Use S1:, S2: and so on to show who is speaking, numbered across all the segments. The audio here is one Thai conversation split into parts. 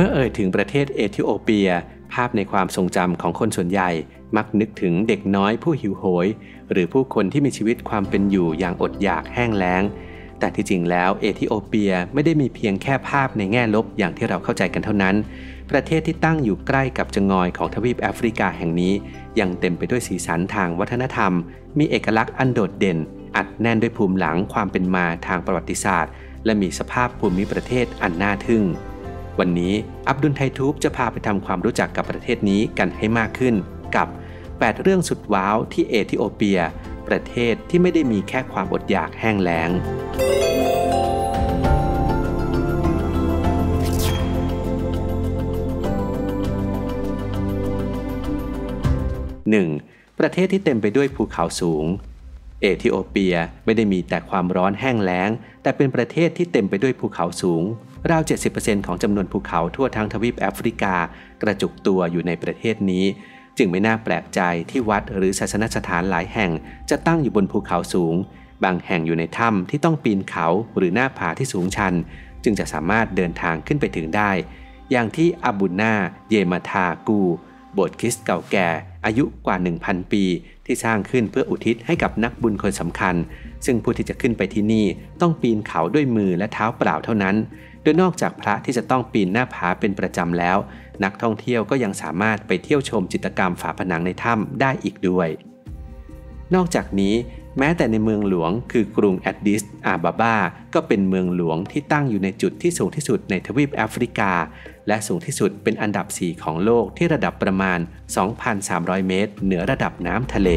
S1: มื่อเอ่ยถึงประเทศเอธิโอเปีย ภาพในความทรงจำของคนส่วนใหญ่ มักนึกถึงเด็กน้อยผู้หิวโหย หรือผู้คนที่มีชีวิตความเป็นอยู่อย่างอดอยากแห้งแล้ง แต่ที่จริงแล้วเอธิโอเปียไม่ได้มีเพียงแค่ภาพในแง่ลบอย่างที่เราเข้าใจกันเท่านั้น ประเทศที่ตั้งอยู่ใกล้กับจงอยของทวีปแอฟริกาแห่งนี้ ยังเต็มไปด้วยสีสันทางวัฒนธรรม มีเอกลักษณ์อันโดดเด่น อัดแน่นด้วยภูมิหลังความเป็นมาทางประวัติศาสตร์ และมีสภาพภูมิประเทศอันน่าทึ่ง วันนี้อับดุลไททูบจะพาไปทำความรู้จักกับประเทศนี้กันให้มากขึ้น กับ 8 เรื่องสุดว้าวที่เอธิโอเปีย ประเทศที่ไม่ได้มีแค่ความอดอยากแห้งแล้ง 1. ประเทศที่เต็มไปด้วยภูเขาสูง เอธิโอเปียไม่ได้มีแต่ความร้อนแห้งแล้ง แต่เป็นประเทศที่เต็มไปด้วยภูเขาสูง ราว 70%ของจำนวนภูเขาทั่วทั้งทวีปแอฟริกา กระจุกตัวอยู่ในประเทศนี้ จึงไม่น่าแปลกใจที่วัดหรือศาสนสถานหลายแห่ง จะตั้งอยู่บนภูเขาสูง บางแห่งอยู่ในถ้ำที่ต้องปีนเขาหรือหน้าผาที่สูงชัน จึงจะสามารถเดินทางขึ้นไปถึงได้ อย่างที่อาบุนาเยมาทากู โบสถ์คริสต์เก่าแก่ อายุกว่า 1,000 ปี ที่สร้างขึ้นเพื่ออุทิศให้กับนักบุญคนสำคัญ ซึ่งผู้ที่จะขึ้นไปที่นี่ต้องปีนเขาด้วยมือและเท้าเปล่าเท่านั้น โดยนอกจากพระที่จะต้องปีนหน้าผาเป็นประจำแล้ว นักท่องเที่ยวก็ยังสามารถไปเที่ยวชมจิตรกรรมฝาผนังในถ้ำได้อีกด้วย นอกจากนี้แม้แต่ในเมืองหลวงคือกรุงแอดดิสอาบาบา ก็เป็นเมืองหลวงที่ตั้งอยู่ในจุดที่สูงที่สุดในทวีปแอฟริกา และสูงที่สุดเป็นอันดับ 4 ของโลกที่ระดับประมาณ 2,300 เมตร เหนือระดับน้ำทะเล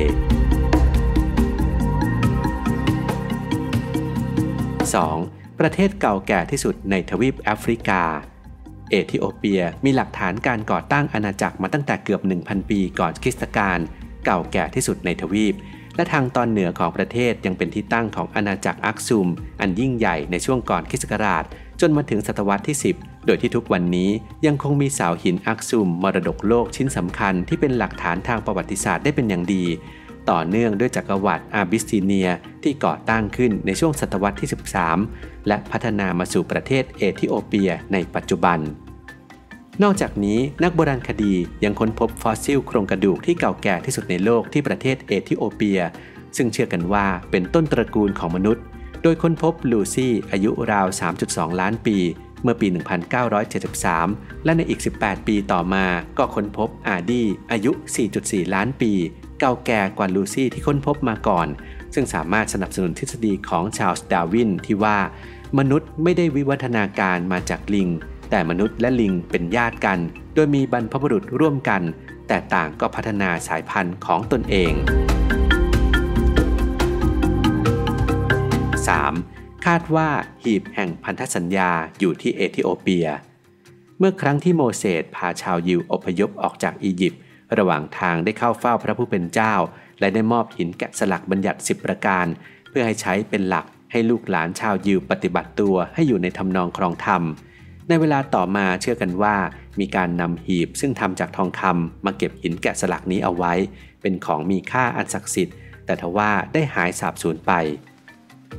S1: 2. ประเทศเก่าแก่ที่สุดในทวีปแอฟริกา เอธิโอเปียมีหลักฐานการก่อตั้งอาณาจักรมาตั้งแต่เกือบ 1,000 ปีก่อนคริสตกาลเก่าแก่ที่สุดในทวีป และทางตอนเหนือของประเทศยังเป็นที่ตั้งของอาณาจักรอักซุม อันยิ่งใหญ่ในช่วงก่อนคริสตกาล จนมาถึงศตวรรษที่ 10 โดยที่ทุกวันนี้ยังคงมีเสาหินอักซุมมรดกโลกชิ้นสำคัญที่เป็นหลักฐานทางประวัติศาสตร์ได้เป็นอย่างดี ต่อเนื่องด้วยจักรวรรดิอาบิสซิเนียที่ก่อตั้งขึ้นในช่วงศตวรรษที่ 13 และพัฒนามาสู่ประเทศเอธิโอเปียในปัจจุบัน นอกจากนี้นักโบราณคดียังค้นพบฟอสซิลโครงกระดูกที่เก่าแก่ที่สุดในโลกที่ประเทศเอธิโอเปีย ซึ่งเชื่อกันว่าเป็นต้นตระกูลของมนุษย์ โดยค้นพบลูซี่อายุราว 3.2 ล้านปี เมื่อปี 1973 และในอีก 18 ปีต่อมาก็ค้นพบอาดีอายุ 4.4 ล้านปี เก่าแก่กว่าลูซี่ที่ค้นพบมาก่อน ซึ่งสามารถสนับสนุนทฤษฎีของชาลส์ดาวินที่ว่า มนุษย์ไม่ได้วิวัฒนาการมาจากลิง แต่มนุษย์และลิงเป็นญาติกัน โดยมีบรรพบุรุษร่วมกัน แต่ต่างก็พัฒนาสายพันธุ์ของตนเอง 3. คาดว่าหีบแห่งพันธสัญญาอยู่ที่เอธิโอเปีย เมื่อครั้งที่โมเสสพาชาวยิวอพยพออกจากอียิปต์ระหว่างทางได้เข้าเฝ้าพระผู้เป็นเจ้า และได้มอบหินแกะสลักบัญญัติสิบประการ เพื่อให้ใช้เป็นหลักให้ลูกหลานชาวยิวปฏิบัติตัวให้อยู่ในทำนองครองธรรม ในเวลาต่อมาเชื่อกันว่า มีการนำหีบซึ่งทำจากทองคำมาเก็บหินแกะสลักนี้เอาไว้ เป็นของมีค่าอันศักดิ์สิทธิ์ แต่ทว่าได้หายสาบสูญไป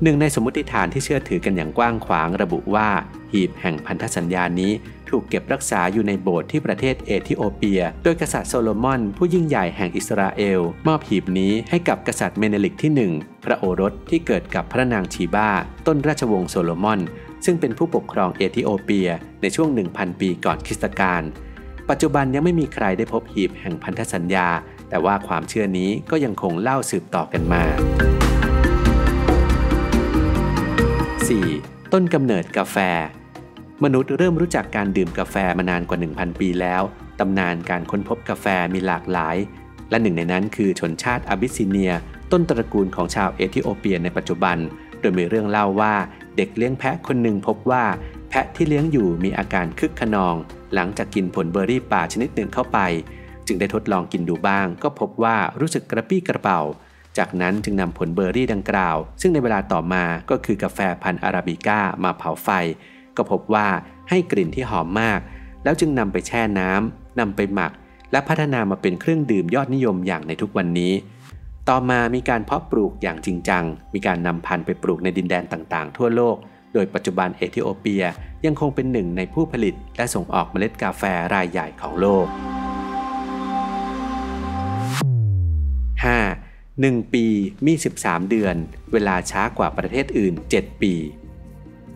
S1: หนึ่งในสมมติฐานที่เชื่อถือกันอย่างกว้างขวางระบุว่า หีบแห่งพันธสัญญานี้ถูกเก็บรักษาอยู่ในโบสถ์ที่ประเทศเอธิโอเปีย โดยกษัตริย์โซโลมอน ผู้ยิ่งใหญ่แห่งอิสราเอล มอบหีบนี้ให้กับกษัตริย์เมเนลิกที่ 1 พระโอรสที่เกิดกับพระนางชีบาต้นราชวงศ์โซโลมอน ซึ่งเป็นผู้ปกครองเอธิโอเปีย ในช่วง 1,000 ปีก่อนคริสตกาลปัจจุบันยังไม่มีใครได้พบหีบแห่งพันธสัญญา แต่ว่าความเชื่อนี้ก็ยังคงเล่าสืบต่อกันมา 4. ต้นกำเนิดกาแฟ มนุษย์เริ่มรู้จักการดื่มกาแฟมานานกว่า 1,000 ปีแล้ว ตำนานการค้นพบกาแฟมีหลากหลาย และหนึ่งในนั้นคือชนชาติอาบิสซิเนีย ต้นตระกูลของชาวเอธิโอเปียในปัจจุบัน โดยมีเรื่องเล่าว่าเด็กเลี้ยงแพะคนหนึ่งพบว่าแพะที่เลี้ยงอยู่มีอาการคึกขนอง หลังจากกินผลเบอร์รี่ป่าชนิดหนึ่งเข้าไป จึงได้ทดลองกินดูบ้าง ก็พบว่ารู้สึกกระปี้กระเป๋า จากนั้นจึงนำผลเบอร์รี่ดังกล่าว ซึ่งในเวลาต่อมาก็คือกาแฟพันธุ์อาราบิก้ามาเผาไฟ ก็พบว่าให้กลิ่นที่หอมมาก แล้วจึงนำไปแช่น้ำนำไปหมัก และพัฒนามาเป็นเครื่องดื่มยอดนิยมอย่างในทุกวันนี้ ต่อมามีการเพาะปลูกอย่างจริงจัง มีการนำพันธุ์ไปปลูกในดินแดนต่างๆ ทั่วโลก โดยปัจจุบันเอธิโอเปียยังคงเป็นหนึ่งในผู้ผลิต และส่งออกเมล็ดกาแฟรายใหญ่ของโลก 5. 1 ปีมี 13 เดือน เวลาช้ากว่าประเทศอื่น 7 ปี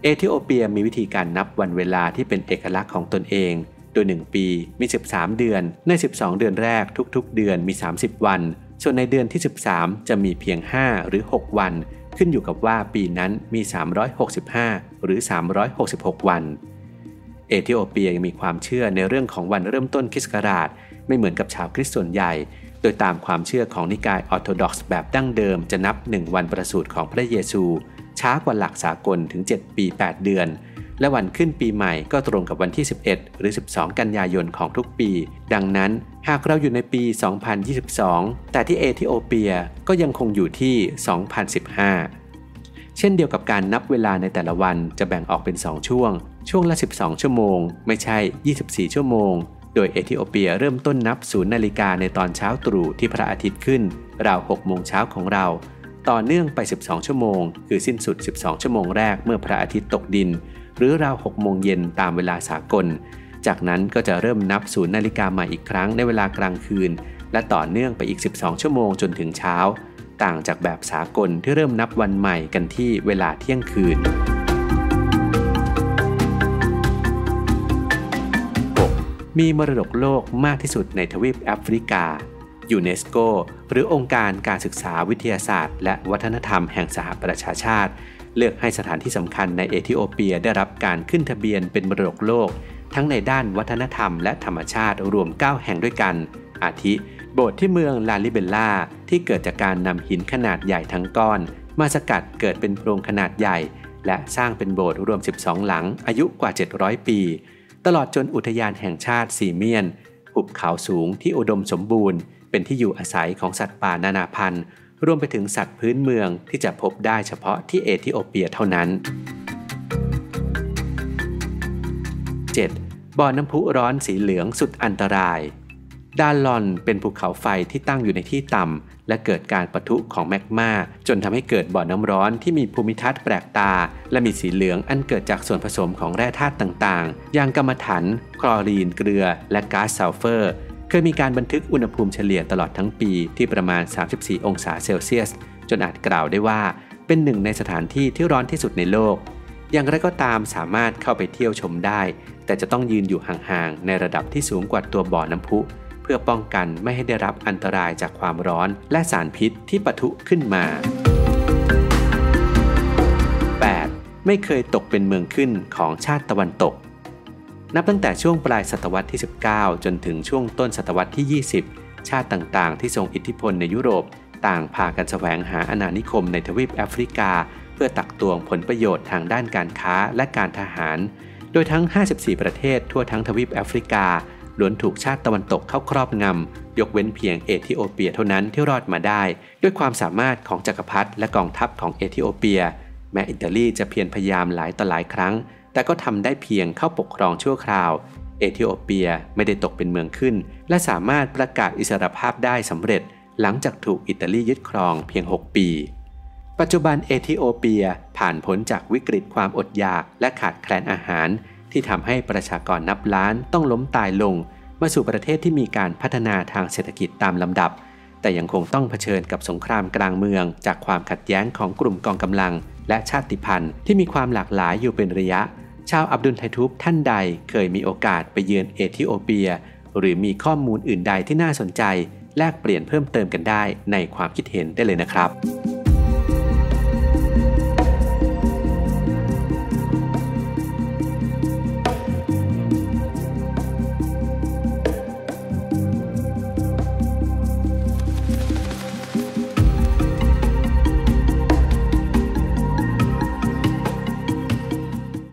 S1: เอธิโอเปียมีวิธีการนับวันเวลาที่เป็นเอกลักษณ์ของตนเอง โดย 1 ปีมี 13 เดือน ใน 12 เดือนแรกทุกๆ เดือนมี 30 วัน ส่วนในเดือนที่ 13 จะมีเพียง 5 หรือ 6 วัน ขึ้นอยู่กับว่าปีนั้นมี 365 หรือ 366 วัน เอธิโอเปียยังมีความเชื่อในเรื่องของวันเริ่มต้นคริสต์ศักราชไม่เหมือนกับชาวคริสต์ส่วนใหญ่ ดยตามความเชื่อของนิกายออร์โธดอกซ์แบบดั้งเดิมจะนับ 1 วันประสูติของพระเยซู ช้ากว่าหลักสากลถึง 7 ปี 8 เดือน และวันขึ้นปีใหม่ก็ตรงกับวันที่ 11 หรือ 12 กันยายนของทุกปี ดังนั้นหากเราอยู่ในปี 2022 แต่ที่เอธิโอเปียก็ยังคงอยู่ที่ 2015 เช่นเดียวกับการนับเวลาในแต่ละวันจะแบ่งออกเป็น 2 ช่วง ช่วงละ 12 ชั่วโมง ไม่ใช่ 24 ชั่วโมง โดยเอธิโอเปียเริ่มต้นนับศูนย์นาฬิกาในตอนเช้าตรู่ที่พระอาทิตย์ขึ้น ราว6โมงเช้าของเรา ต่อเนื่องไป 12 ชั่วโมง คือสิ้นสุด 12 ชั่วโมงแรกเมื่อพระอาทิตย์ตกดิน หรือราว6โมงเย็นตามเวลาสากล จากนั้นก็จะเริ่มนับศูนย์นาฬิกาใหม่อีกครั้งในเวลากลางคืน และต่อเนื่องไปอีก 12 ชั่วโมงจนถึงเช้า ต่างจากแบบสากลที่เริ่มนับวันใหม่กันที่เวลาเที่ยงคืน มีมรดกโลกมากที่สุดในทวีปแอฟริกายูเนสโกหรือองค์การการศึกษาวิทยาศาสตร์ และวัฒนธรรมแห่งสหประชาชาติ เลือกให้สถานที่สำคัญในเอธิโอเปียได้รับการขึ้นทะเบียนเป็นมรดกโลก ทั้งในด้านวัฒนธรรมและธรรมชาติรวม 9 แห่งด้วยกัน อาทิ โบสถ์ที่เมืองลาลิเบลล่าที่เกิดจากการนำหินขนาดใหญ่ทั้งก้อน มาสกัดเกิดเป็นโพรงขนาดใหญ่ และสร้างเป็นโบสถ์รวม 12 หลังอายุกว่า 700 ปี ตลอดจนอุทยานแห่งชาติสีเมียน หุบเขาสูงที่อุดมสมบูรณ์ เป็นที่อยู่อาศัยของสัตว์ป่านานาพันธุ์ รวมไปถึงสัตว์พื้นเมืองที่จะพบได้เฉพาะที่เอธิโอเปียเท่านั้น 7. บ่อน้ำพุร้อนสีเหลืองสุดอันตราย ดานลอนเป็นภูเขาไฟที่ตั้งอยู่ในที่ต่ำ และเกิดการปะทุของแมกมาจนทำให้เกิดบ่อน้ำร้อนที่มีภูมิทัศน์แปลกตา และมีสีเหลืองอันเกิดจากส่วนผสมของแร่ธาตุต่างๆ อย่างกรรมถัน คลอรีน เกลือ และก๊าซซัลเฟอร์ เคยมีการบันทึกอุณหภูมิเฉลี่ยตลอดทั้งปีที่ประมาณ 34 องศาเซลเซียส จนอาจกล่าวได้ว่า เป็นหนึ่งในสถานที่ที่ร้อนที่สุดในโลก อย่างไรก็ตามสามารถเข้าไปเที่ยวชมได้ แต่จะต้องยืนอยู่ห่างๆในระดับที่สูงกว่าตัวบ่อน้ำพุ พื่อป้องกันไม่ให้ได้รับอันตรายจากความร้อนและสารพิษที่ปะทุขึ้นมา 8. ไม่เคยตกเป็นเมืองขึ้นของชาติตะวันตก นับตั้งแต่ช่วงปลายศตวรรษที่ 19 จนถึงช่วงต้นศตวรรษที่ 20 ชาติต่างๆ ที่ทรงอิทธิพลในยุโรป ต่างพากันแสวงหาอาณานิคมในทวีปแอฟริกา เพื่อตักตวงผลประโยชน์ทางด้านการค้าและการทหาร โดยทั้ง 54 ประเทศทั่วทั้งทวีปแอฟริกา ล้วนถูกชาติตะวันตกเข้าครอบงำ ยกเว้นเพียงเอธิโอเปียเท่านั้นที่รอดมาได้ ด้วยความสามารถของจักรพรรดิและกองทัพของเอธิโอเปีย แม้อิตาลีจะเพียรพยายามหลายต่อหลายครั้ง แต่ก็ทำได้เพียงเข้าปกครองชั่วคราว เอธิโอเปียไม่ได้ตกเป็นเมืองขึ้น และสามารถประกาศอิสรภาพได้สำเร็จ หลังจากถูกอิตาลียึดครองเพียง 6 ปีปัจจุบันเอธิโอเปียผ่านพ้นจากวิกฤตความอดอยากและขาดแคลนอาหาร ที่ทำให้ประชากรนับล้านต้องล้มตายลง มาสู่ประเทศที่มีการพัฒนาทางเศรษฐกิจตามลำดับ แต่ยังคงต้องเผชิญกับสงครามกลางเมือง จากความขัดแย้งของกลุ่มกองกำลัง และชาติพันธุ์ที่มีความหลากหลายอยู่เป็นระยะ ชาวอับดุลไททุบท่านใดเคยมีโอกาสไปเยือนเอธิโอเปีย หรือมีข้อมูลอื่นใดที่น่าสนใจ แลกเปลี่ยนเพิ่มเติมกันได้ในความคิดเห็นได้เลยนะครับ